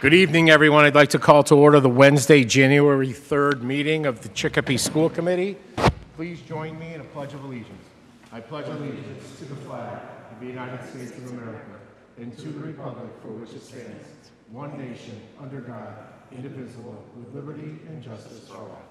Good evening, everyone. I'd like to call to order the Wednesday, January 3rd meeting of the Chicopee School Committee. Please join me in a pledge of allegiance. I pledge allegiance to the flag of the United States of America and to the republic for which it stands, one nation, under God, indivisible, with liberty and justice for all.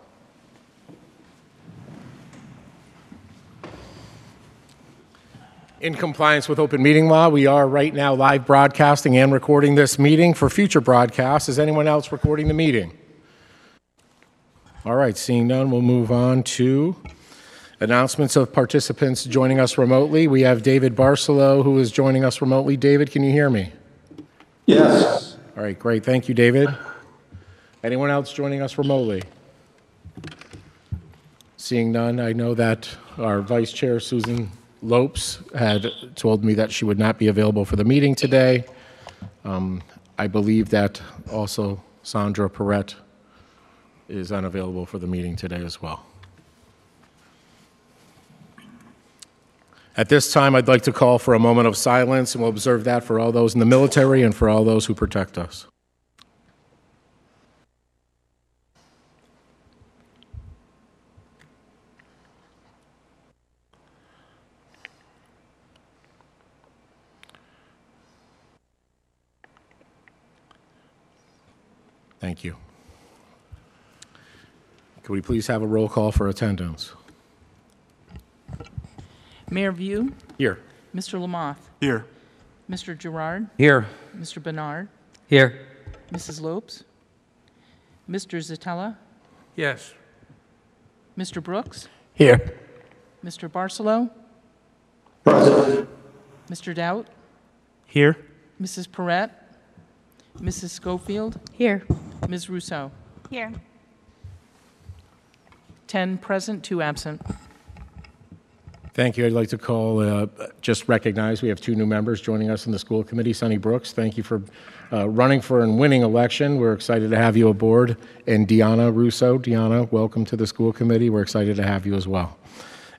In compliance with open meeting law, we are right now live broadcasting and recording this meeting for future broadcasts. Is anyone else recording the meeting? All right, seeing none, we'll move on to announcements of participants joining us remotely. We have David Barcelo, who is joining us remotely. David, can you hear me? Yes. All right, great. Thank you, David. Anyone else joining us remotely? Seeing none, I know that our Vice Chair, Susan Lopes, had told me that she would not be available for the meeting today. Um, I believe that also Sandra Perret is unavailable for the meeting today as well. At this time, I'd like to call for a moment of silence, and we'll observe that for all those in the military and for all those who protect us. Thank you. Could we please have a roll call for attendance? Mayor Vieau, Here. Mr. Lamoth, Here. Mr. Gerard, Here. Mr. Bernard, Here. Mrs. Lopes, Mr. Zatella, Yes. Mr. Brooks, Here. Mr. Barcelo, Present. Mr. Doubt, Here. Mrs. Perret, Mrs. Schofield, Here. Ms. Rousseau. Here. 10 present, 2 absent. Thank you. I'd like to call, uh, just recognize we have two new members joining us in the school committee. Sunny Brooks, thank you for uh, running for and winning election. We're excited to have you aboard. And Deanna Russo. Deanna, welcome to the school committee. We're excited to have you as well.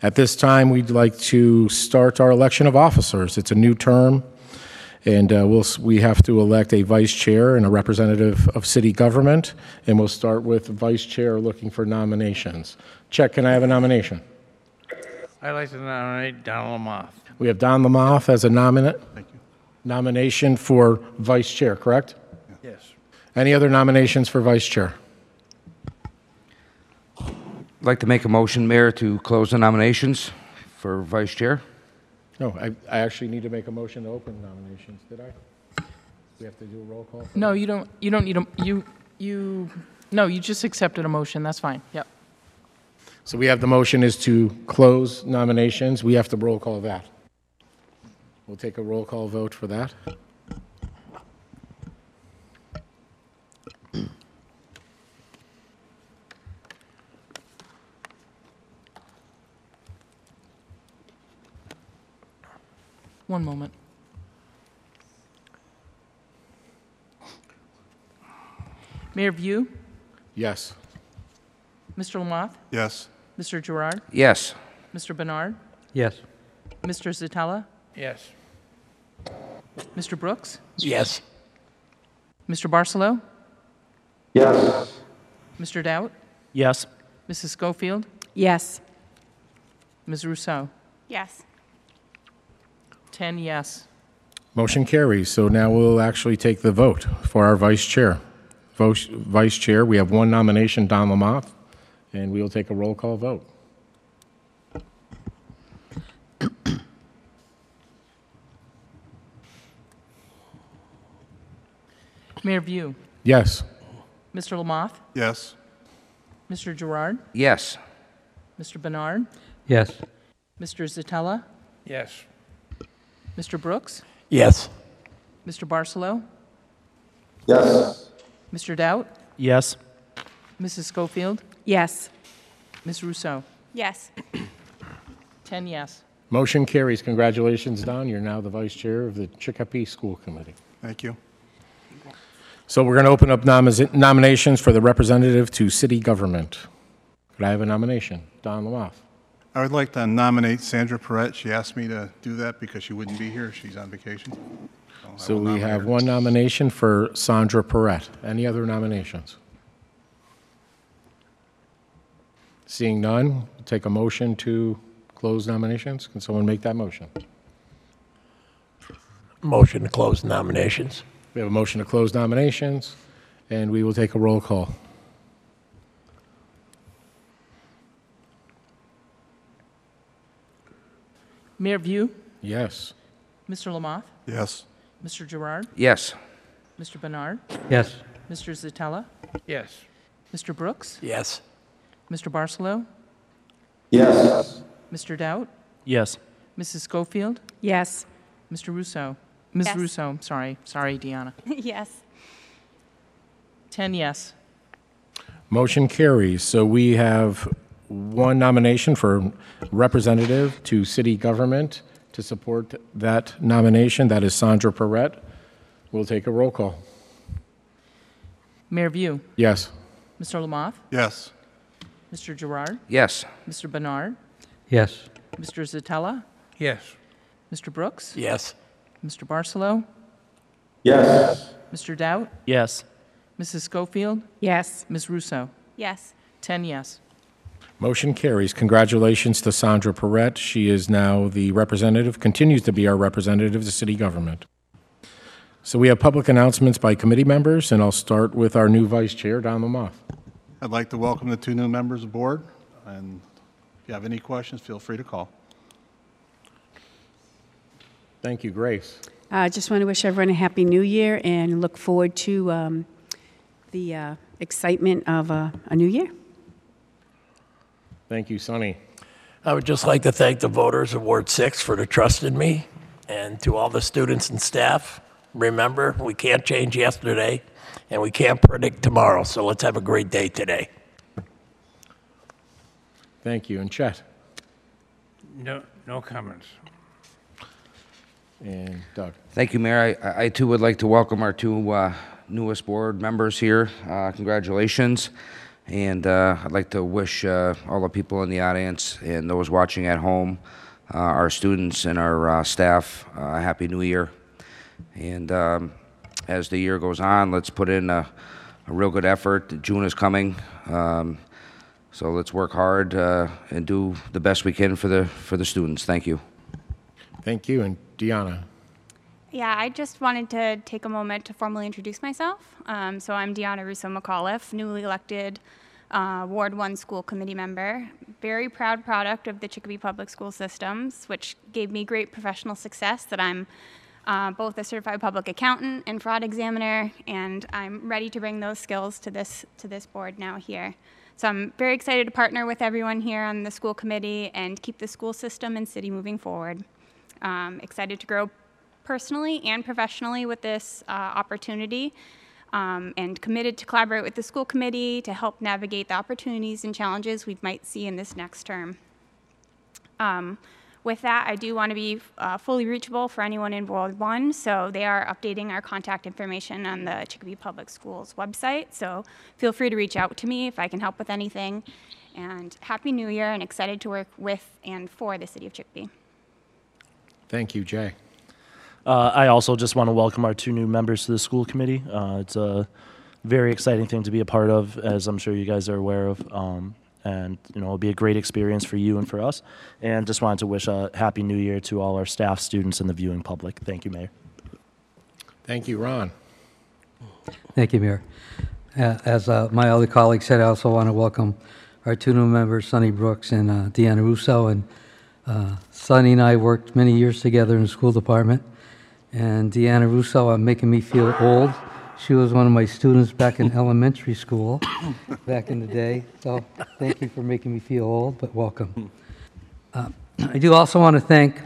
At this time, we'd like to start our election of officers. It's a new term, and uh, we'll, we have to elect a vice chair and a representative of city government. And we'll start with vice chair looking for nominations. Chet, can I have a nomination? I'd like to nominate Donald Lamoth. We have Don Lamoth as a nominate. Nomination for vice chair, correct? Yes. Any other nominations for vice chair? I'd like to make a motion, Mayor, to close the nominations for Vice Chair. No, I, I actually need to make a motion to open nominations, did I? We have to do a roll call? for No, you don't, you don't need a, you, you, no, you just accepted a motion, that's fine, yep. So we have the motion is to close nominations. We have to roll call that. We'll take a roll call vote for that. One moment. Mayor Vieau, Yes. Mr. Lamoth, Yes. Mr. Gerard, Yes. Mr. Bernard, Yes. Mr. Zatella, Yes. Mr. Brooks, Yes. Mr. Barcelo, Yes. Mr. Doubt, Yes. Mrs. Schofield, Yes. Ms. Rousseau. Yes. 10 yes. Motion carries. So now we'll actually take the vote for our vice chair. Vice Vice chair, we have one nomination, Don Lamoth, and we'll take a roll call vote. Mayor Vieau, Yes. Mr. Lamoth, Yes. Mr. Gerard, Yes. Mr. Bernard, Yes. Mr. Zatella, Yes. Mr. Brooks, Yes. Mr. Barcelo, Yes. Mr. Doubt, Yes. Mrs. Schofield, Yes. Ms. Rousseau. Yes. 10 yes. Motion carries. Congratulations, Don. You're now the vice chair of the Chicopee School Committee. Thank you. So we're going to open up nomis- nominations for the representative to city government. Could I have a nomination? Don Lamoth. I would like to nominate Sandra Perret. She asked me to do that because she wouldn't be here. She's on vacation. So we have one nomination for Sandra Perret. Any other nominations? Seeing none, take a motion to close nominations. Can someone make that motion? Motion to close nominations. We have a motion to close nominations, and we will take a roll call. Mayor Vieau, Yes. Mr. Lamothe, Yes. Mr. Gerard, Yes. Mr. Bernard, Yes. Mr. Zatella, Yes. Mr. Brooks, Yes. Mr. Barcelo, Yes. Mr. Doubt, Yes. Mrs. Schofield, Yes. Mr. Russo. Ms. Yes. Russo, sorry, sorry, Deanna. yes. 10 yes. Motion carries. So we have one nomination for representative to city government. To support that nomination, that is Sandra Perret. We'll take a roll call. Mayor Vieau, Yes. Mr. Lamothe, Yes. Mr. Gerard, Yes. Mr. Bernard, Yes. Mr. Zatella, Yes. Mr. Brooks, Yes. Mr. Barcelo, Yes. Mr. Doubt, Yes. Mrs. Schofield, Yes. Ms. Russo. Yes. 10 yes. Motion carries. Congratulations to Sandra Perret. She is now the representative, continues to be our representative to the city government. So we have public announcements by committee members, and I'll start with our new vice chair, Don Lamothe. I'd like to welcome the two new members aboard, and if you have any questions, feel free to call. Thank you, Grace. I just want to wish everyone a happy new year and look forward to um, the uh, excitement of uh, a new year. Thank you, Sonny. I would just like to thank the voters of Ward 6 for the trust in me, and to all the students and staff. Remember, we can't change yesterday, and we can't predict tomorrow, so let's have a great day today. Thank you. And Chet. No, no comments. And Doug. Thank you, Mayor. I- I, I too would like to welcome our two uh, newest board members here. Uh, Congratulations. And uh, I'd like to wish uh, all the people in the audience and those watching at home, uh, our students and our uh, staff, uh, a Happy New Year. And um, as the year goes on, let's put in a, a real good effort. June is coming. Um, So let's work hard uh, and do the best we can for the, for the students. Thank you. Thank you. And Deanna. Yeah, I just wanted to take a moment to formally introduce myself. Um, so I'm Deanna Russo McAuliffe, newly elected uh, Ward 1 School Committee member. Very proud product of the Chicopee Public School Systems, which gave me great professional success that I'm uh, both a certified public accountant and fraud examiner, and I'm ready to bring those skills to this, to this board now here. So I'm very excited to partner with everyone here on the school committee and keep the school system and city moving forward. Um, excited to grow personally and professionally with this uh, opportunity um, and committed to collaborate with the school committee to help navigate the opportunities and challenges we might see in this next term. Um, with that, I do want to be uh, fully reachable for anyone in Ward 1, so they are updating our contact information on the Chicopee Public Schools website. So feel free to reach out to me if I can help with anything. And Happy New Year and excited to work with and for the City of Chicopee. Thank you, Jay. Uh, I also just want to welcome our two new members to the school committee. Uh, it's a very exciting thing to be a part of, as I'm sure you guys are aware of. Um, and you know, it'll be a great experience for you and for us. And just wanted to wish a happy new year to all our staff, students, and the viewing public. Thank you, Mayor. Thank you, Ron. Thank you, Mayor. Uh, As uh, my other colleague said, I also want to welcome our two new members, Sonny Brooks and uh, Deanna Russo. And uh, Sonny and I worked many years together in the school department. And Deanna Russo, uh, making me feel old. She was one of my students back in elementary school back in the day. So thank you for making me feel old, but welcome. Uh, I do also want to thank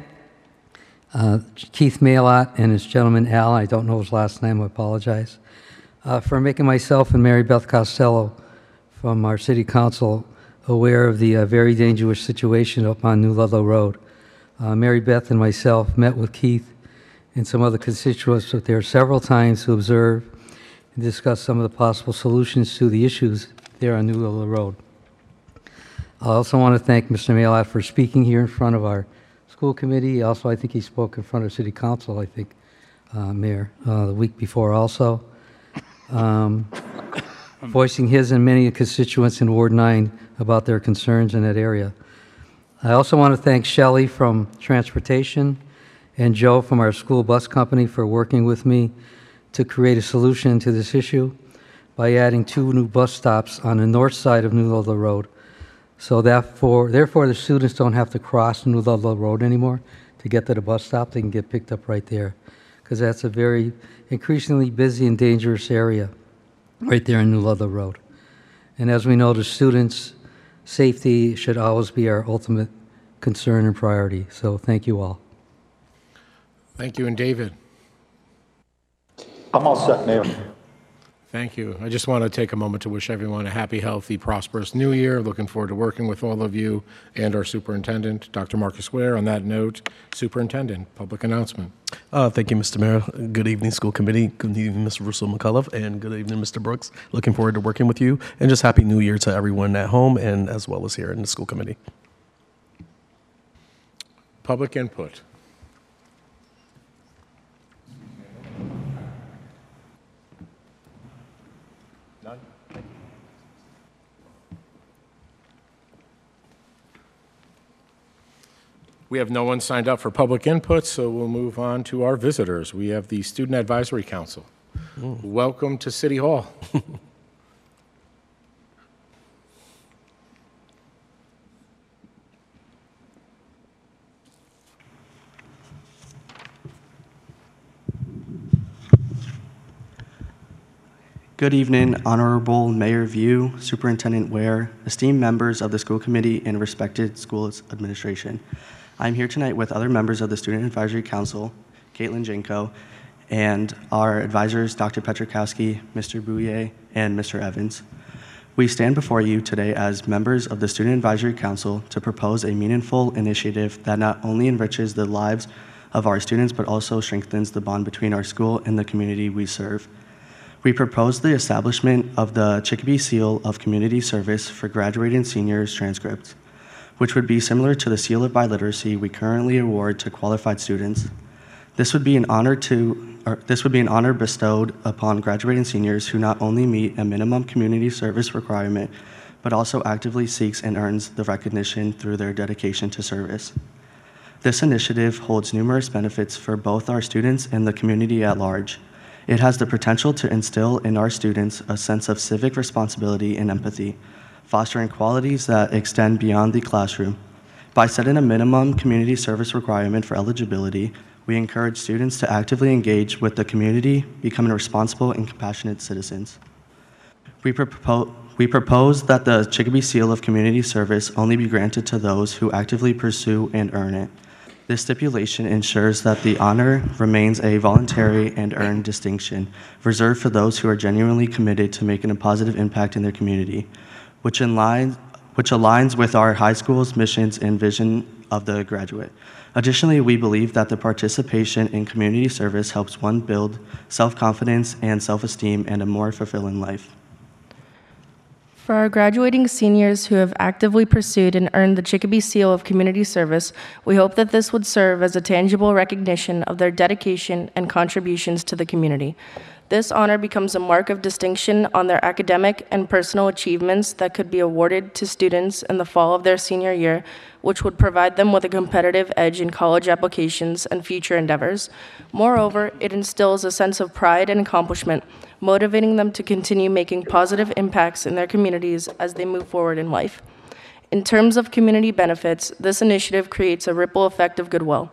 uh, Keith Malott and his gentleman Al, I don't know his last name, I apologize, uh, for making myself and Mary Beth Costello from our city council aware of the uh, very dangerous situation up on New Ludlow Road. Uh, Mary Beth and myself met with Keith and some other constituents up there several times to observe and discuss some of the possible solutions to the issues there on New Ludlow Road. I also want to thank Mr. Malott for speaking here in front of our school committee. Also, I think he spoke in front of city council, I think, uh, Mayor, uh, the week before also, um, voicing his and many constituents in Ward 9 about their concerns in that area. I also want to thank Shelley from Transportation and Joe from our school bus company for working with me to create a solution to this issue by adding two new bus stops on the north side of New Ludlow Road. So therefore, therefore, the students don't have to cross New Ludlow Road anymore to get to the bus stop. They can get picked up right there, because that's a very increasingly busy and dangerous area right there in New Ludlow Road. And as we know, the students' safety should always be our ultimate concern and priority. So thank you all. Thank you, and David? I'm all set, Mayor. Thank you. I just want to take a moment to wish everyone a happy, healthy, prosperous new year. Looking forward to working with all of you and our superintendent, Dr. Marcus Ware. On that note, superintendent, public announcement. Uh, thank you, Mr. Mayor. Good evening, school committee. Good evening, Mr. Russo McAuliffe, and good evening, Mr. Brooks. Looking forward to working with you, and just happy New Year to everyone at home and as well as here in the school committee. Public input. We have no one signed up for public input, so we'll move on to our visitors. We have the Student Advisory Council. Welcome to City Hall. Good evening, Honorable Mayor Vieau, Superintendent Ware, esteemed members of the school committee, and respected school administration. I'm here tonight with other members of the Student Advisory Council, Caitlin Jenko, and our advisors, Dr. Petrikowski, Mr. Bouye, and Mr. Evans. We stand before you today as members of the Student Advisory Council to propose a meaningful initiative that not only enriches the lives of our students, but also strengthens the bond between our school and the community we serve. We propose the establishment of the Chicopee Seal of Community Service for graduating seniors transcripts, which would be similar to the Seal of Biliteracy we currently award to qualified students. This would be an honor to, this would be an honor bestowed upon graduating seniors who not only meet a minimum community service requirement, but also actively seeks and earns the recognition through their dedication to service. This initiative holds numerous benefits for both our students and the community at large. It has the potential to instill in our students a sense of civic responsibility and empathy, fostering qualities that extend beyond the classroom. By setting a minimum community service requirement for eligibility, we encourage students to actively engage with the community, becoming responsible and compassionate citizens. We, propo- we propose that the Chicopee Seal of Community Service only be granted to those who actively pursue and earn it. This stipulation ensures that the honor remains a voluntary and earned distinction, reserved for those who are genuinely committed to making a positive impact in their community, which, aligns, which aligns with our high school's missions and vision of the graduate. Additionally, we believe that the participation in community service helps one build self confidence and self esteem and a more fulfilling life. For our graduating seniors who have actively pursued and earned the Chicopee Seal of Community Service, we hope that this would serve as a tangible recognition of their dedication and contributions to the community. This honor becomes a mark of distinction on their academic and personal achievements that could be awarded to students in the fall of their senior year, which would provide them with a competitive edge in college applications and future endeavors. Moreover, it instills a sense of pride and accomplishment, motivating them to continue making positive impacts in their communities as they move forward in life. In terms of community benefits, this initiative creates a ripple effect of goodwill.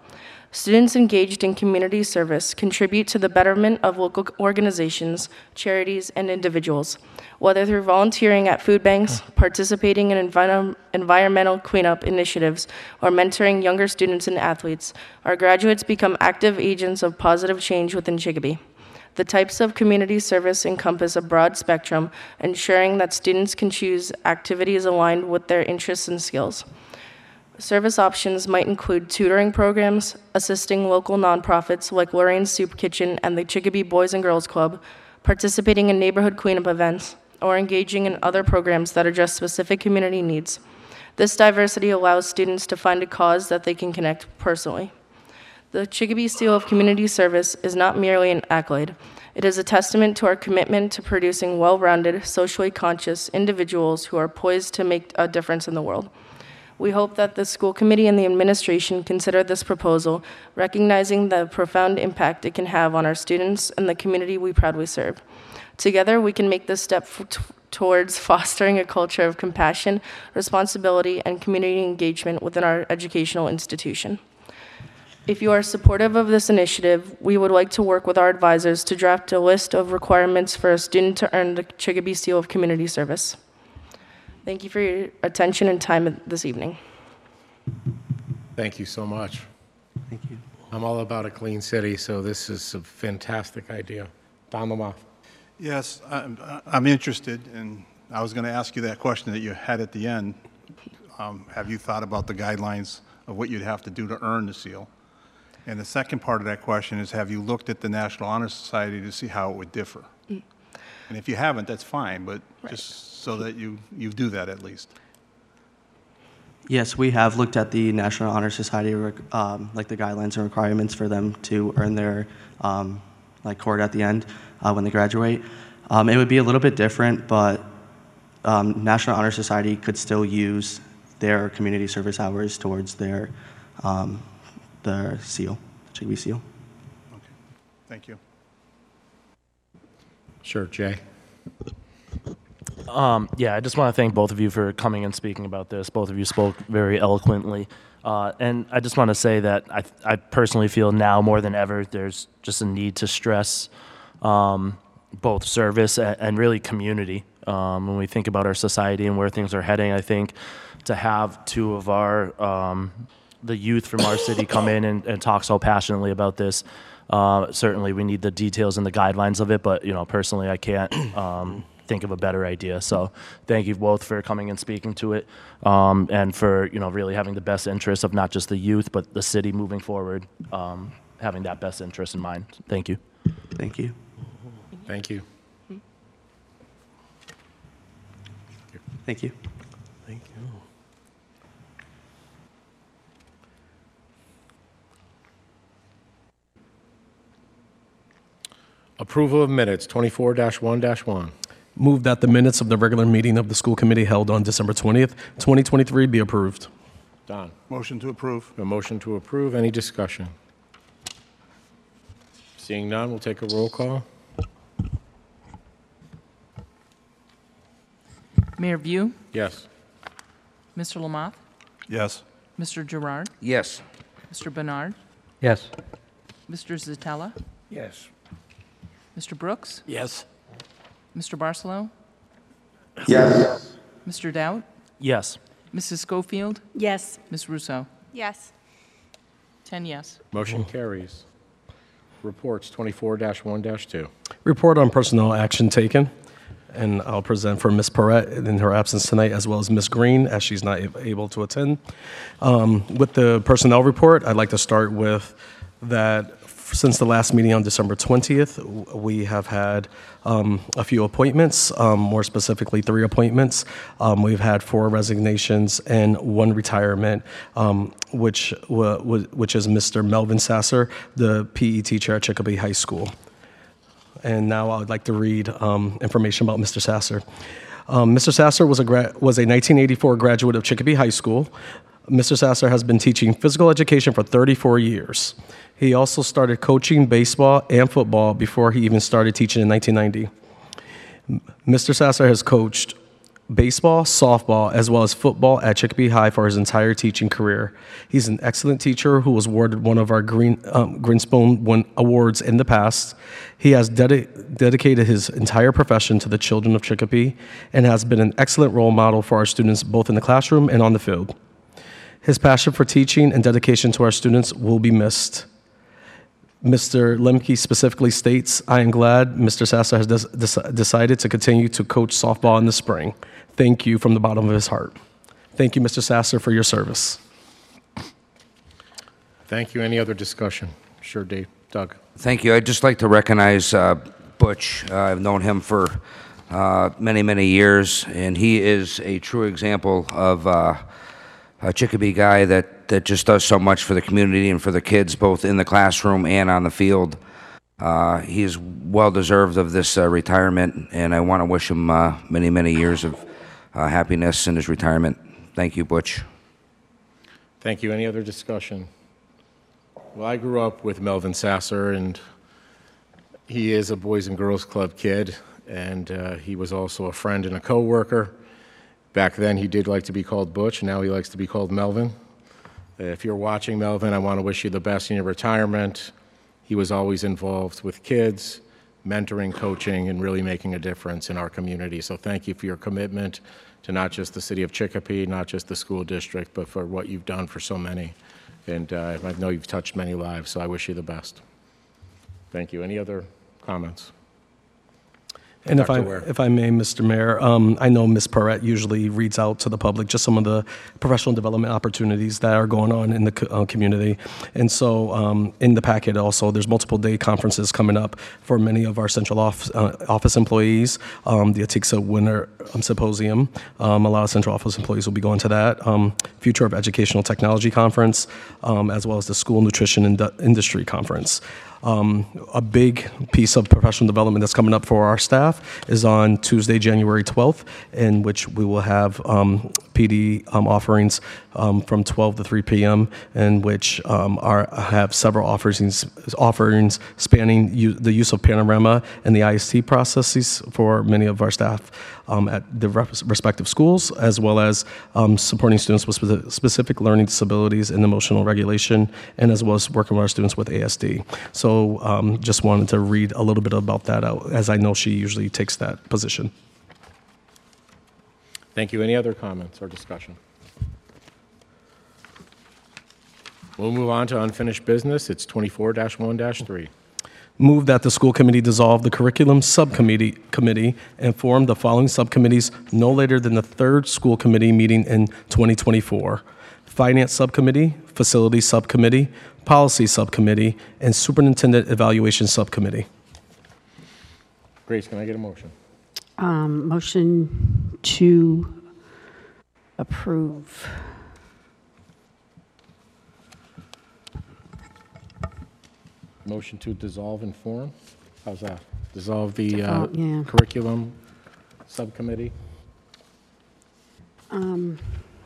Students engaged in community service contribute to the betterment of local organizations, charities, and individuals. Whether through volunteering at food banks, participating in enviro- environmental cleanup initiatives, or mentoring younger students and athletes, our graduates become active agents of positive change within Chicopee. The types of community service encompass a broad spectrum, ensuring that students can choose activities aligned with their interests and skills. Service options might include tutoring programs, assisting local nonprofits like Lorraine's Soup Kitchen and the Chicopee Boys and Girls Club, participating in neighborhood cleanup events, or engaging in other programs that address specific community needs. This diversity allows students to find a cause that they can connect personally. The Chicopee Seal of Community Service is not merely an accolade. It is a testament to our commitment to producing well-rounded, socially conscious individuals who are poised to make a difference in the world. We hope that the school committee and the administration consider this proposal, recognizing the profound impact it can have on our students and the community we proudly serve. Together, we can make this step towards fostering a culture of compassion, responsibility, and community engagement within our educational institution. If you are supportive of this initiative, we would like to work with our advisors to draft a list of requirements for a student to earn the Chicopee Seal of Community Service. Thank you for your attention and time this evening. Thank you so much. Thank you. I'm all about a clean city, so this is a fantastic idea. Don Lamothe. Yes, I'm, I'm interested, and I was going to ask you that question that you had at the end. Um, Have you thought about the guidelines of what you'd have to do to earn the seal? And the second part of that question is, have you looked at the National Honor Society to see how it would differ? And if you haven't, that's fine, but just so that you, you do that at least. Yes, we have looked at the National Honor Society, um, like the guidelines and requirements for them to earn their um, like cord at the end uh, when they graduate. Um, it would be a little bit different, but um, National Honor Society could still use their community service hours towards their um, their seal, Chicopee seal. Okay, thank you. Sure, Jay. Um, yeah, I just want to thank both of you for coming and speaking about this. Both of you spoke very eloquently. Uh, and I just want to say that I, I personally feel now more than ever there's just a need to stress um, both service and, and really community. Um, when we think about our society and where things are heading, I think to have two of our um, the youth from our city come in and, and talk so passionately about this. Uh, certainly, we need the details and the guidelines of it, but you know, personally, I can't um, think of a better idea. So, thank you both for coming and speaking to it, um, and for you know really having the best interest of not just the youth, but the city moving forward, um, having that best interest in mind. Thank you. Thank you. Thank you. Thank you. Thank you. Approval of minutes, 24-1-1. Move that the minutes of the regular meeting of the school committee held on December 20th, 2023 be approved. Don. Motion to approve. A motion to approve. Any discussion? Seeing none, we'll take a roll call. Mayor Vieau, Yes. Mr. Lamothe, Yes. Mr. Gerard, Yes. Mr. Bernard, Yes. Mr. Zitella, Yes. Mr. Brooks, Yes. Mr. Barcelo, Yes. Mr. Doubt, Yes. Mrs. Schofield, Yes. Ms. Russo. Yes. 10 yes. Motion carries. Reports, 24-1-2. Report on personnel action taken, and I'll present for Ms. Perret in her absence tonight, as well as Ms. Green, as she's not a- able to attend. Um, With the personnel report, I'd like to start with that f- since the last meeting on December 20th, we have had um, a few appointments, um, more specifically, three appointments. Um, We've had four resignations and one retirement, um, which which is Mr. Melvin Sasser, the PE teacher at Chicopee High School. And now I would like to read um, information about Mr. Sasser. Um, Mr. Sasser was a, gra- was a 1984 graduate of Chicopee High School. Mr. Sasser has been teaching physical education for 34 years. He also started coaching baseball and football before he even started teaching in 1990. Mr. Sasser has coached baseball, softball, as well as football at Chicopee High for his entire teaching career. He's an excellent teacher who was awarded one of our Green um, Grinspoon one awards in the past. He has dedi- dedicated his entire profession to the children of Chicopee and has been an excellent role model for our students both in the classroom and on the field. His passion for teaching and dedication to our students will be missed. Mr. Lemke specifically states, I am glad Mr. Sasser has des- dec- decided to continue to coach softball in the spring. Thank you from the bottom of his heart. Thank you, Mr. Sasser, for your service. Thank you. Any other discussion? Sure, Dave. Doug. Thank you. I'd just like to recognize uh, Butch. Uh, I've known him for uh, many, many years, and he is a true example of uh, a Chicopee guy that, that just does so much for the community and for the kids, both in the classroom and on the field. Uh, he is well deserved of this uh, retirement, and I want to wish him uh, many, many years of uh, happiness in his retirement. Thank you, Butch. Thank you. Any other discussion? Well, I grew up with Melvin Sasser, and he is a Boys and Girls Club kid, and uh, he was also a friend and a coworker. Back then, he did like to be called Butch, now he likes to be called Melvin. If you're watching, Melvin, I want to wish you the best in your retirement. He was always involved with kids, mentoring, coaching, and really making a difference in our community. So thank you for your commitment to not just the city of Chicopee, not just the school district, but for what you've done for so many. And uh, I know you've touched many lives, so I wish you the best. Thank you. Any other comments? And if I, Ware. if I may, Mr. Mayor, um, I know Ms. Perrette usually reads out to the public just some of the professional development opportunities that are going on in the co- uh, community. And so um, in the packet also, there's multiple day conferences coming up for many of our central office, uh, office employees. Um, the Atixa Winter um, Symposium, um, a lot of central office employees will be going to that. Um, Future of Educational Technology Conference, um, as well as the School Nutrition Indu- Industry Conference. Um, a big piece of professional development that's coming up for our staff is on Tuesday, January 12th, in which we will have um, PD um, offerings um, from 12 to 3 p.m., in which um, are have several offerings offerings spanning u- the use of Panorama and the IST processes for many of our staff at the respective schools, as well as um, supporting students with specific learning disabilities and emotional regulation, and as well as working with our students with ASD. So um, just wanted to read a little bit about that out, as I know she usually takes that position. Thank you. Any other comments or discussion? We'll move on to unfinished business. It's 24-1-3. Move that the school committee dissolve the curriculum subcommittee committee and form the following subcommittees no later than the third school committee meeting in 2024. Finance Subcommittee, Facilities Subcommittee, Policy Subcommittee, and Superintendent Evaluation Subcommittee. Grace, can I get a motion? Um, Motion to approve. Motion to dissolve and form? How's that? Dissolve the uh, Default, yeah. curriculum subcommittee Um,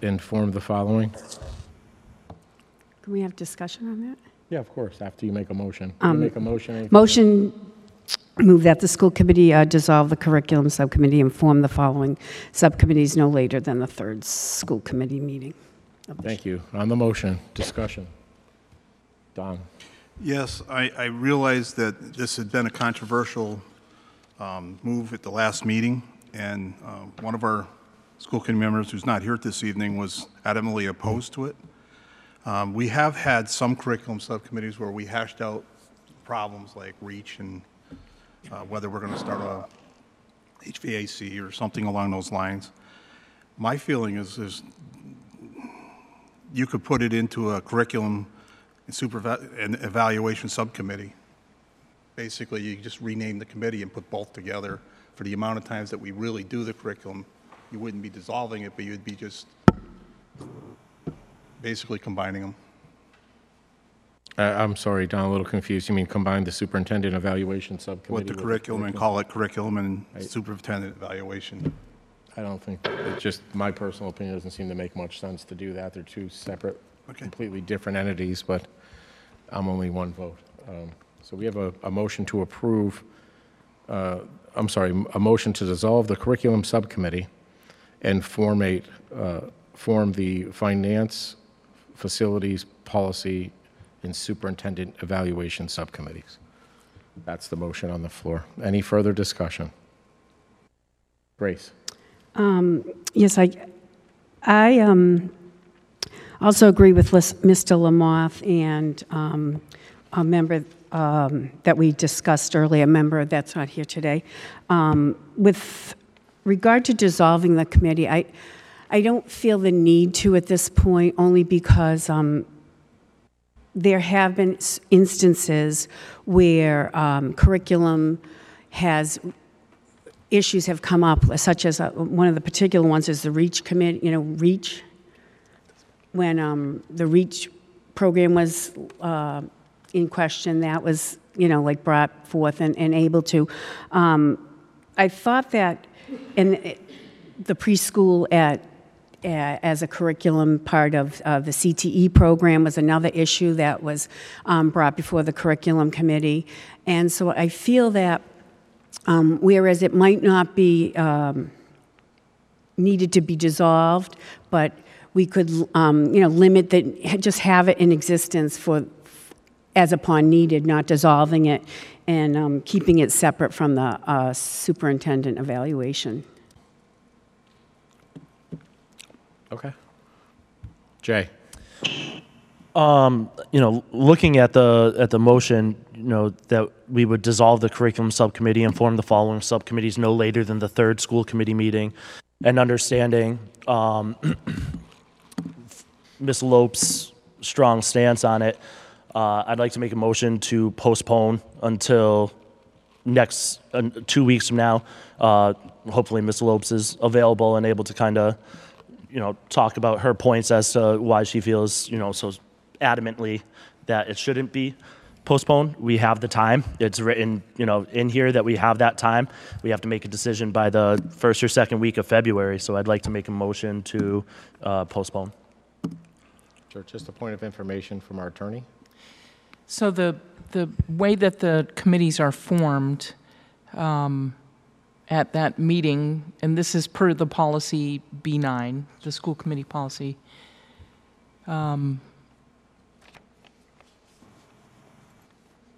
and form the following? Can we have discussion on that? Yeah, of course, after you make a motion. You Um, make a motion? anything? Motion, move that the school committee uh, dissolve the curriculum subcommittee and form the following subcommittees no later than the third school committee meeting. Thank you. On the motion, discussion. Don? Yes, I, I realize that this had been a controversial um, move at the last meeting, and uh, one of our school committee members who's not here this evening was adamantly opposed to it. Um, We have had some curriculum subcommittees where we hashed out problems like reach and uh, whether we're going to start a HVAC or something along those lines. My feeling is, is you could put it into a curriculum and supervi- and evaluation subcommittee. Basically, you just rename the committee and put both together. For the amount of times that we really do the curriculum, you wouldn't be dissolving it, but you'd be just basically combining them. Uh, I'm sorry, Don, a little confused. You mean combine the superintendent evaluation subcommittee? With the with curriculum and call it curriculum and superintendent evaluation. I don't think, it just, my personal opinion doesn't seem to make much sense to do that. They're two separate, completely different entities, but I'm only one vote. Um, So we have a, a motion to approve, uh, I'm sorry, a motion to dissolve the curriculum subcommittee and formate, uh, form the finance, facilities, policy, and superintendent evaluation subcommittees. That's the motion on the floor. Any further discussion? Grace? Um, Yes, I, I um, also agree with Mr. Lamoth and um, a member um, that we discussed earlier, a member that's not here today. Um, With regard to dissolving the committee, I, I don't feel the need to at this point, only because um, there have been instances where um, curriculum has issues have come up, such as uh, one of the particular ones is the REACH committee, you know, REACH. When um, the REACH program was uh, in question, that was, you know, like brought forth and, and able to. Um, I thought that, and the preschool at, as a curriculum part of uh, the CTE program was another issue that was um, brought before the curriculum committee. And so I feel that um, whereas it might not be um, needed to be dissolved, but we could, um, you know, limit that, just have it in existence for, as upon needed, not dissolving it, and um, keeping it separate from the uh, superintendent evaluation. Okay. Jay? Um, you know, looking at the at the motion, you know, that we would dissolve the curriculum subcommittee and form the following subcommittees no later than the third school committee meeting, and understanding um, Ms. Lope's strong stance on it, uh, I'd like to make a motion to postpone until next uh, two weeks from now. Uh, hopefully, Ms. Lopes is available and able to kind of you know, talk about her points as to why she feels, you know, so adamantly that it shouldn't be postponed. We have the time. It's written, you know, in here that we have that time. We have to make a decision by the first or second week of February. So I'd like to make a motion to uh, postpone. Sure, just a point of information from our attorney. So the, the way that the committees are formed um, at that meeting, and this is per the policy B9, the school committee policy, um,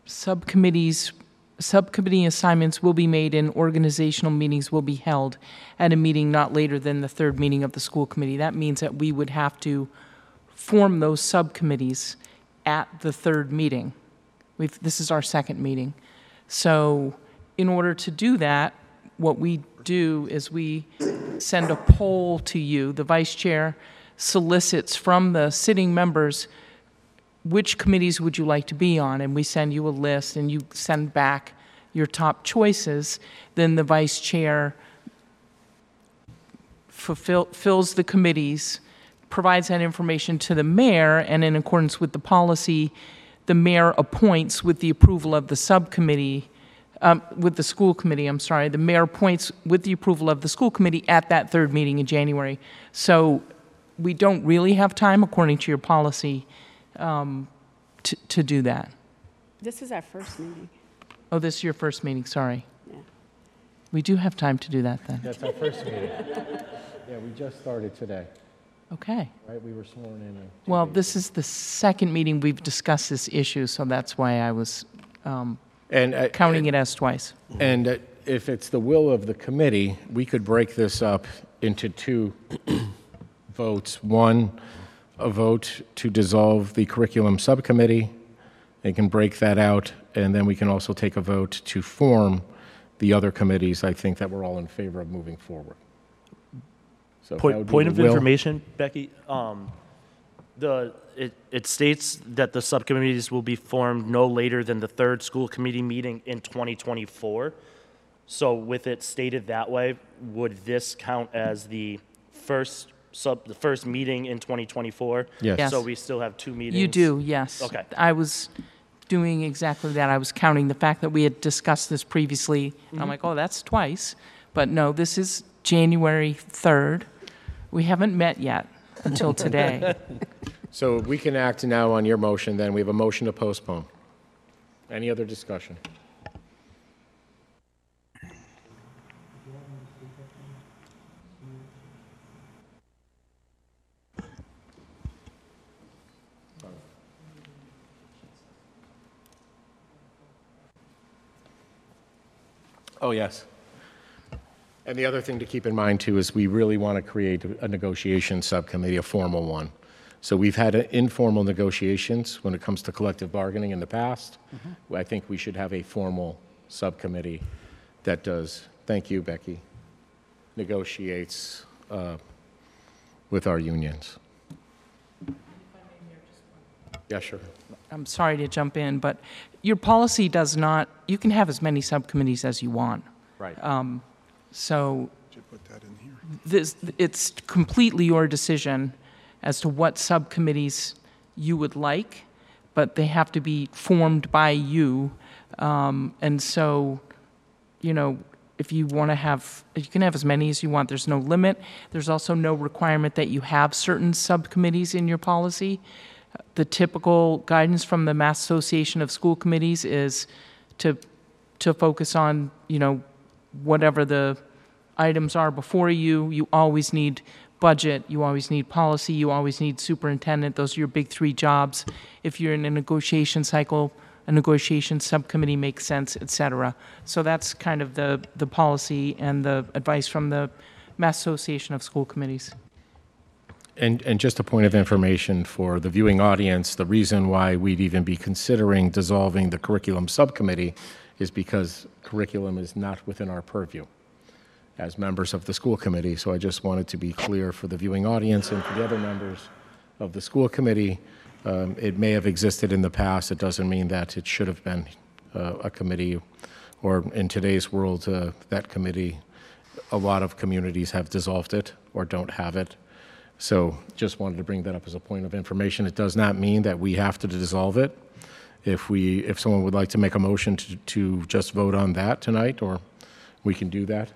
subcommittees, subcommittee assignments will be made and organizational meetings will be held at a meeting not later than the third meeting of the school committee. That means that we would have to form those subcommittees at the third meeting. We've, this is our second meeting. So in order to do that, what we do is we send a poll to you. The vice chair solicits from the sitting members, which committees would you like to be on? And we send you a list and you send back your top choices. Then the vice chair fulfill, fills the committees, provides that information to the mayor, and in accordance with the policy, the mayor appoints with the approval of the subcommittee, um, with the school committee, I'm sorry, the mayor appoints with the approval of the school committee at that third meeting in January. So we don't really have time, according to your policy, um, to, to do that. This is our first meeting. Oh, this is your first meeting, sorry. Yeah. We do have time to do that then. That's our first meeting. Yeah, we just started today, Okay. right? We were sworn in. uh, two Well, days this is the second meeting we've discussed this issue, so that's why I was um, And, uh, counting it as twice. And uh, if it's the will of the committee, we could break this up into two votes. One, a vote to dissolve the curriculum subcommittee. They can break that out, and then we can also take a vote to form the other committees, I think, that we're all in favor of moving forward. So Point, would be point the of will- information, Becky. Um, the it, it states that the subcommittees will be formed no later than the third school committee meeting in 2024. So with it stated that way, would this count as the first sub the first meeting in 2024? Yes. Yes. So we still have two meetings. You do, yes. Okay. I was doing exactly that. I was counting the fact that we had discussed this previously. And I'm like, oh, that's twice. But no, this is January 3rd. We haven't met yet until today. So we can act now on your motion, then. We have a motion to postpone. Any other discussion? Oh, yes. And the other thing to keep in mind, too, is we really want to create a negotiation subcommittee, a formal one. So we've had uh, informal negotiations when it comes to collective bargaining in the past. I think we should have a formal subcommittee that does, thank you, Becky, negotiates uh, with our unions. Yeah, sure. I'm sorry to jump in, but your policy does not, you can have as many subcommittees as you want. Right. Um, So put that in here. this, it's completely your decision as to what subcommittees you would like, but they have to be formed by you. Um, And so, you know, if you want to have, you can have as many as you want. There's no limit. There's also no requirement that you have certain subcommittees in your policy. The typical guidance from the Mass Association of School Committees is to, to focus on, you know, whatever the items are before you. You always need budget, you always need policy, you always need superintendent. Those are your big three jobs. If you're in a negotiation cycle, a negotiation subcommittee makes sense, et cetera. So that's kind of the, the policy and the advice from the Mass Association of School Committees. And, and just a point of information for the viewing audience, the reason why we'd even be considering dissolving the curriculum subcommittee is because curriculum is not within our purview as members of the school committee. So I just wanted to be clear for the viewing audience and for the other members of the school committee. Um, It may have existed in the past. It doesn't mean that it should have been uh, a committee, or in today's world, uh, that committee, a lot of communities have dissolved it or don't have it. So just wanted to bring that up as a point of information. It does not mean that we have to dissolve it. If we, if someone would like to make a motion to, to just vote on that tonight, or we can do that.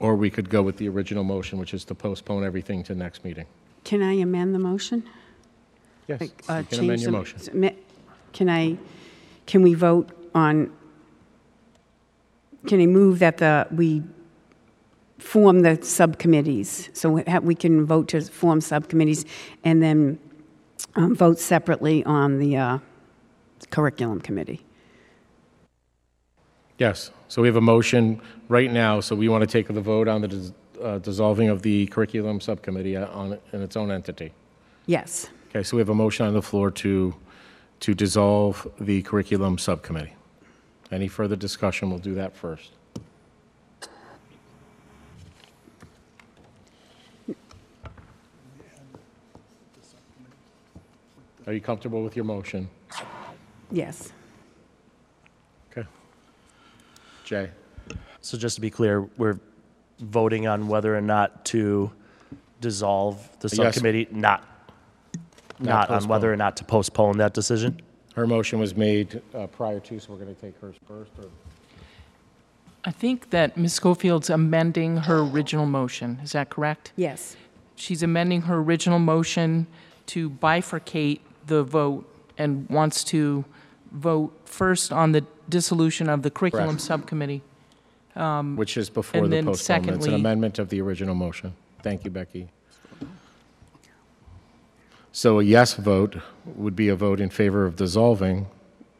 Or we could go with the original motion, which is to postpone everything to next meeting. Can I amend the motion? Yes, Like, you uh, can amend change your the- motion. submit- Can I, can we vote on, can I move that the, we form the subcommittees? So we ha- we can vote to form subcommittees and then um, vote separately on the uh, curriculum committee? Yes, so we have a motion right now, so we want to take the vote on the dis- uh, dissolving of the curriculum subcommittee uh, on, in its own entity. Yes. Okay, so we have a motion on the floor to, to dissolve the curriculum subcommittee. Any further discussion? We'll do that first. Are you comfortable with your motion? Yes. Okay. Jay? So just to be clear, we're voting on whether or not to dissolve the Yes. subcommittee, not, not on whether or not to postpone that decision? Her motion was made uh, prior to, so we're going to take hers first, or? I think that Ms. Schofield's amending her original motion. Is that correct? Yes. She's amending her original motion to bifurcate the vote and wants to vote first on the dissolution of the curriculum Correct. subcommittee. Which is before And the then postponement. It's an secondly- amendment of the original motion. Thank you, Becky. So a yes vote would be a vote in favor of dissolving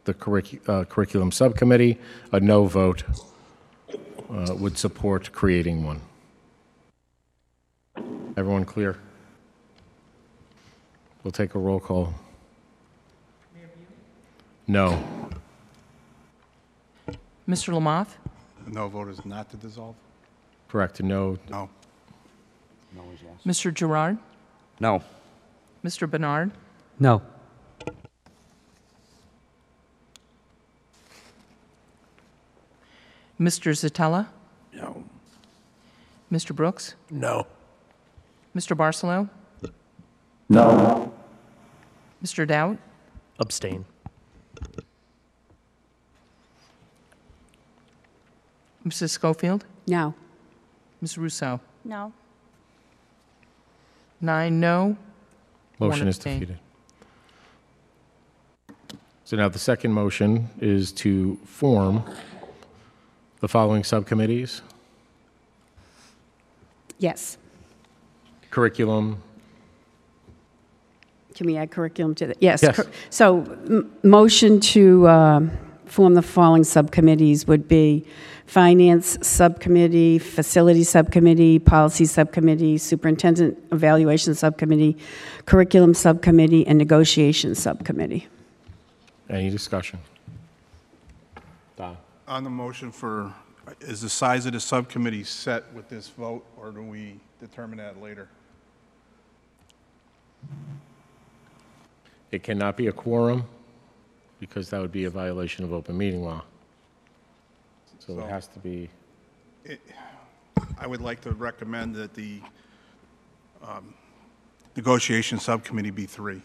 the curric- uh, curriculum subcommittee. A no vote uh, would support creating one. Everyone clear? We'll take a roll call. No. Mr. Lamothe? No vote is not to dissolve? Correct, no. No. No is yes. Mr. Gerard? No. Mr. Bernard? No. Mr. Zatella? No. Mr. Brooks? No. Mr. Barcelo? No. Mr. Dowd? Abstain. Mrs. Schofield? No. Ms. Russo? No. Nine no. One Motion is abstain. defeated. So now the second motion is to form the following subcommittees. Yes. Curriculum, Can we add curriculum to that? yes. Yes. So, m- motion to um, form the following subcommittees would be Finance Subcommittee, Facility Subcommittee, Policy Subcommittee, Superintendent Evaluation Subcommittee, Curriculum Subcommittee, and Negotiation Subcommittee. any discussion? Don? On the motion for, is the size of the subcommittee set with this vote, or do we determine that later? It cannot be a quorum because that would be a violation of open meeting law. So it has to be, I would like to recommend that the um, negotiation subcommittee be three.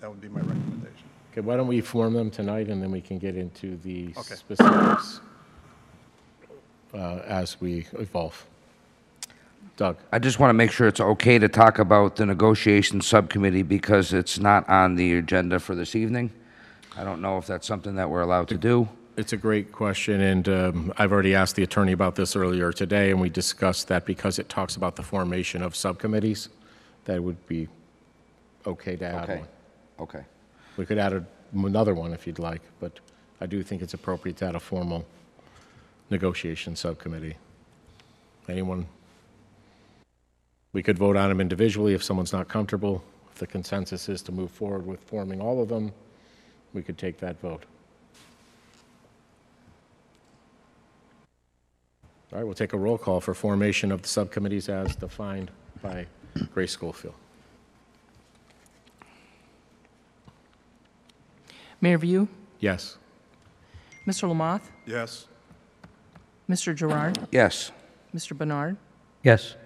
That would be my recommendation. Okay, why don't we form them tonight, and then we can get into the Okay. specifics uh, as we evolve. Doug? I just want to make sure it's okay to talk about the negotiation subcommittee because it's not on the agenda for this evening. I don't know if that's something that we're allowed to do. It's a great question, and um, I've already asked the attorney about this earlier today, and we discussed that because it talks about the formation of subcommittees, that it would be okay to add Okay. one. Okay. We could add a- another one if you'd like, but I do think it's appropriate to add a formal negotiation subcommittee. Anyone? We could vote on them individually if someone's not comfortable. If the consensus is to move forward with forming all of them, we could take that vote. All right, we'll take a roll call for formation of the subcommittees as defined by Grace Schofield. Mayor Vieau, Yes. Mr. Lamothe, Yes? Mr. Gerard, Yes. Mr. Bernard, Yes.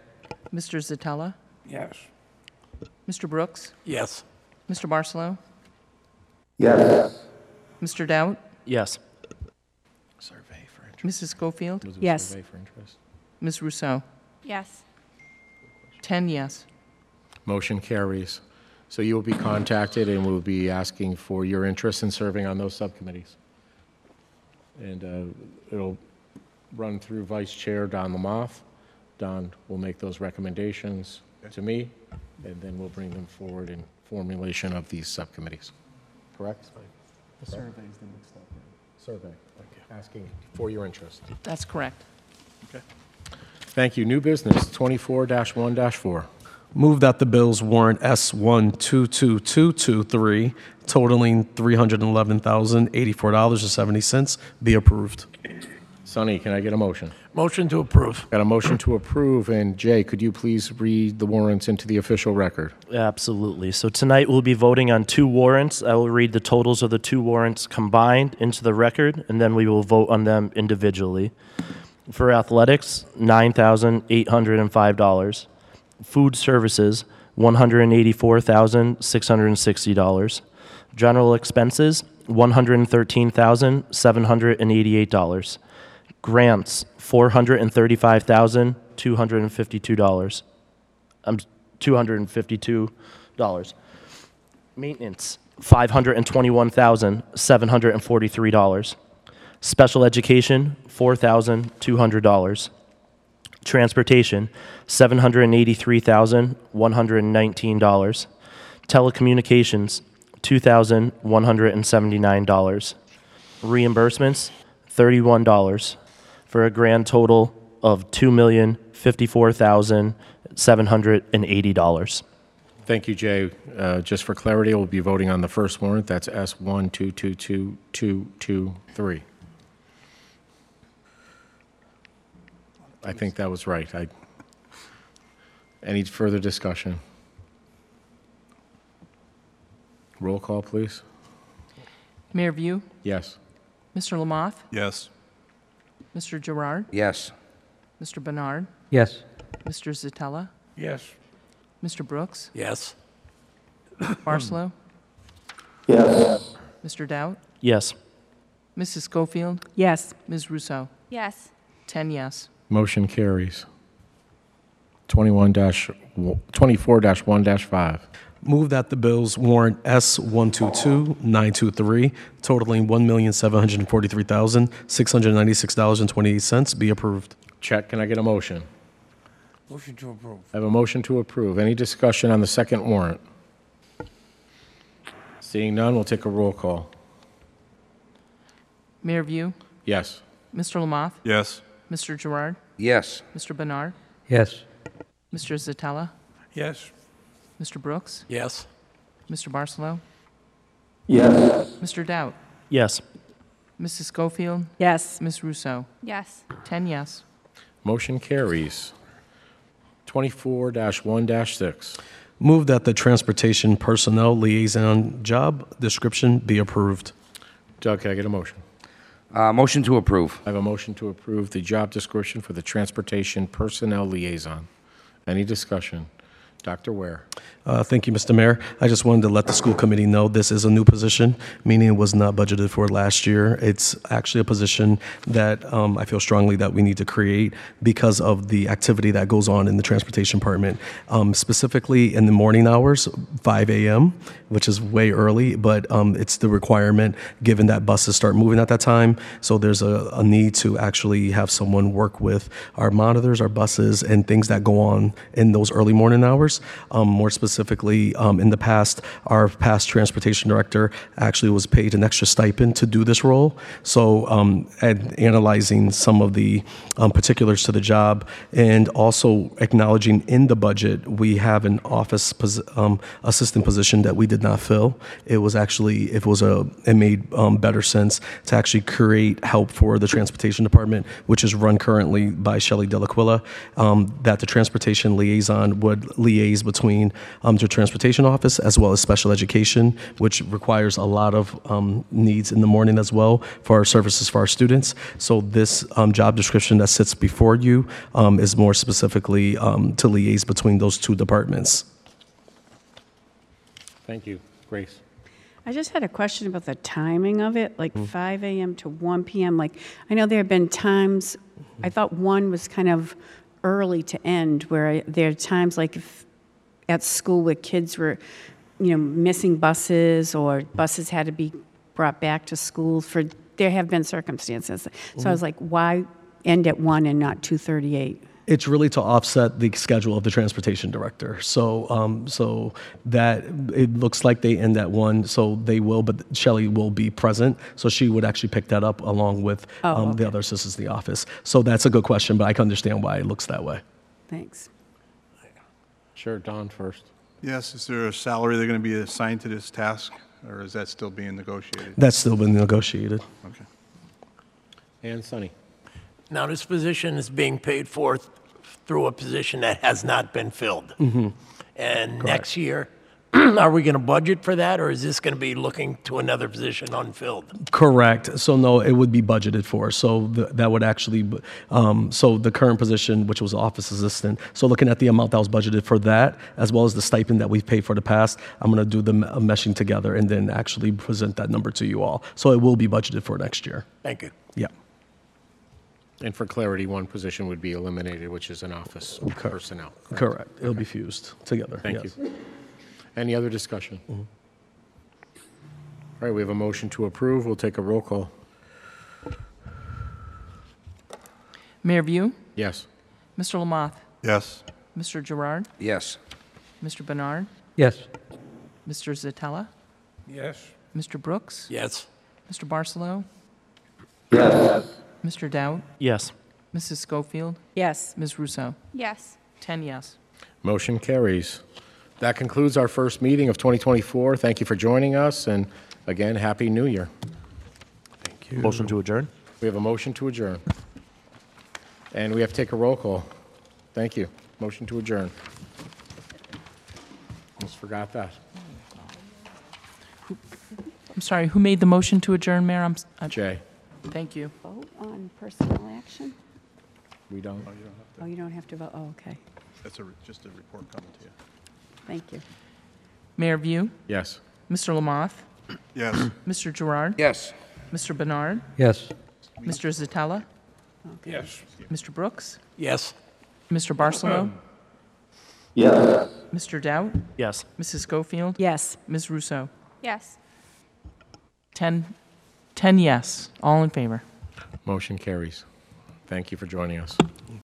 Mr. Zatella, Yes. Mr. Brooks, Yes. Mr. Barcelo, Yes. Mr. Dowd, Yes. Survey for interest. Mrs. Schofield, Was it Yes. survey for interest? Ms. Russo. Yes. 10 yes. Motion carries. So you will be contacted, and we'll be asking for your interest in serving on those subcommittees. And uh, it'll run through Vice Chair Don Lamothe. Don will make those recommendations to me, and then we'll bring them forward in formulation of these subcommittees. Correct? The survey is the next step. Survey, asking for your interest. That's correct. Okay. Thank you. New business, 24-1-4. Move that the bills warrant S122223 totaling $311,084.70 be approved. Sonny, can I get a motion? Motion to approve. Got a motion to approve, and Jay, could you please read the warrants into the official record? Absolutely. So tonight we'll be voting on two warrants. I will read the totals of the two warrants combined into the record, and then we will vote on them individually. For athletics, $9,805. Food services, $184,660. General expenses, $113,788. Grants, $435,252. I'm $252. Maintenance, $521,743. Special education, $4,200. Transportation, $783,119. Telecommunications, $2,179. Reimbursements, $31, for a grand total of $2,054,780. Thank you, Jay. Uh, Just for clarity, we'll be voting on the first warrant. That's S1222223. I think that was right. I- Any further discussion? Roll call, please. Mayor Vieau, Yes. Mr. Lamothe, Yes. Mr. Gerard, Yes. Mr. Bernard, Yes. Mr. Zatella, Yes. Mr. Brooks, Yes. Barcelo, Yes. Mr. Dowd, Yes. Mrs. Schofield, Yes. Ms. Russo. Yes. 10 yes. Motion carries. 21 dash, 24-1-5. Move that the bills warrant S122923 totaling $1,743,696.28 be approved. Check, can I get a motion? Motion to approve. I have a motion to approve. Any discussion on the second warrant? Seeing none, we'll take a roll call. Mayor Vieau, Yes. Mr. Lamothe, Yes. Mr. Gerard, Yes. Mr. Bernard, Yes. Mr. Zatella, Yes. Mr. Brooks, Yes. Mr. Barcelo, Yes. Mr. Dowd, Yes. Mrs. Schofield, Yes. Ms. Russo. Yes. 10 yes. Motion carries. 24-1-6. Move that the transportation personnel liaison job description be approved. Doug, can I get a motion? Uh, motion to approve. I have a motion to approve the job description for the Transportation Personnel Liaison. Any discussion? Dr. Ware? Uh, Thank you, Mr. Mayor. I just wanted to let the school committee know this is a new position, meaning it was not budgeted for last year. It's actually a position that um, I feel strongly that we need to create because of the activity that goes on in the transportation department, um, specifically in the morning hours, 5 a.m., which is way early, but um, it's the requirement given that buses start moving at that time. So there's a, a need to actually have someone work with our monitors, our buses, and things that go on in those early morning hours. Um, more specifically, um, in the past, our past transportation director actually was paid an extra stipend to do this role. So, um, and analyzing some of the um, particulars to the job, and also acknowledging in the budget we have an office pos- um, assistant position that we did not fill. It was actually it was a it made um, better sense to actually create help for the transportation department, which is run currently by Shelley Delaquila. Um, that the transportation liaison would liaise between um, the transportation office as well as special education, which requires a lot of um, needs in the morning as well for our services for our students. So this um, job description that sits before you um, is more specifically um, to liaise between those two departments. Thank you. Grace? I just had a question about the timing of it, like 5 AM to 1 PM. Like, I know there have been times, I thought 1 was kind of early to end, where I- there are times like if at school where kids were, you know, missing buses or buses had to be brought back to school for, there have been circumstances. So I was like, why end at 1 and not 2:38? It's really to offset the schedule of the transportation director. So, um, so that it looks like they end at one, so they will, but Shelly will be present, so she would actually pick that up along with Oh, um, the other assistants in the office. So that's a good question, but I can understand why it looks that way. Thanks. Sure, Don first. Yes, is there a salary they're going to be assigned to this task, or is that still being negotiated? That's still been negotiated. Okay. And Sunny? Now, this position is being paid for th- through a position that has not been filled. Mm-hmm. And next year, are we going to budget for that, or is this going to be looking to another position unfilled? Correct. So no, it would be budgeted for. So th- that would actually, um, so the current position, which was office assistant. So looking at the amount that was budgeted for that, as well as the stipend that we've paid for the past, I'm going to do the m- meshing together and then actually present that number to you all. So it will be budgeted for next year. Thank you. Yeah. And for clarity, one position would be eliminated, which is an office personnel. Correct. It'll be fused together. Thank yes. you. Any other discussion? All right, we have a motion to approve. We'll take a roll call. Mayor Vieau, Yes. Mr. Lamothe, Yes. Mr. Gerard, Yes. Mr. Bernard, Yes. Mr. Zatella, Yes. Mr. Brooks, Yes. Mr. Barcelo, Yes. Mr. Dowd, Yes. Mrs. Schofield, Yes. Ms. Russo. Yes. 10 yes. Motion carries. That concludes our first meeting of 2024. Thank you for joining us, and again, Happy New Year. Thank you. Motion to adjourn? We have a motion to adjourn. And we have to take a roll call. Thank you. Motion to adjourn. Almost forgot that. I'm sorry, who made the motion to adjourn, Mayor? I'm, s- I- Jay, thank you. Vote on personal action? we don't? Oh, you don't have to vote, oh, okay. That's a, re- just a report coming to you. Thank you. Mayor Vieau, Yes. Mr. Lamothe, Yes. Mr. Gerard, Yes. Mr. Bernard, Yes. Mr. Zatella, Yes. Mr. Brooks, Yes. Mr. Barcelo, Yes. Mr. Dowd, Yes. Mrs. Schofield, Yes. Ms. Russo. Yes. 10, 10 yes, all in favor. Motion carries. Thank you for joining us.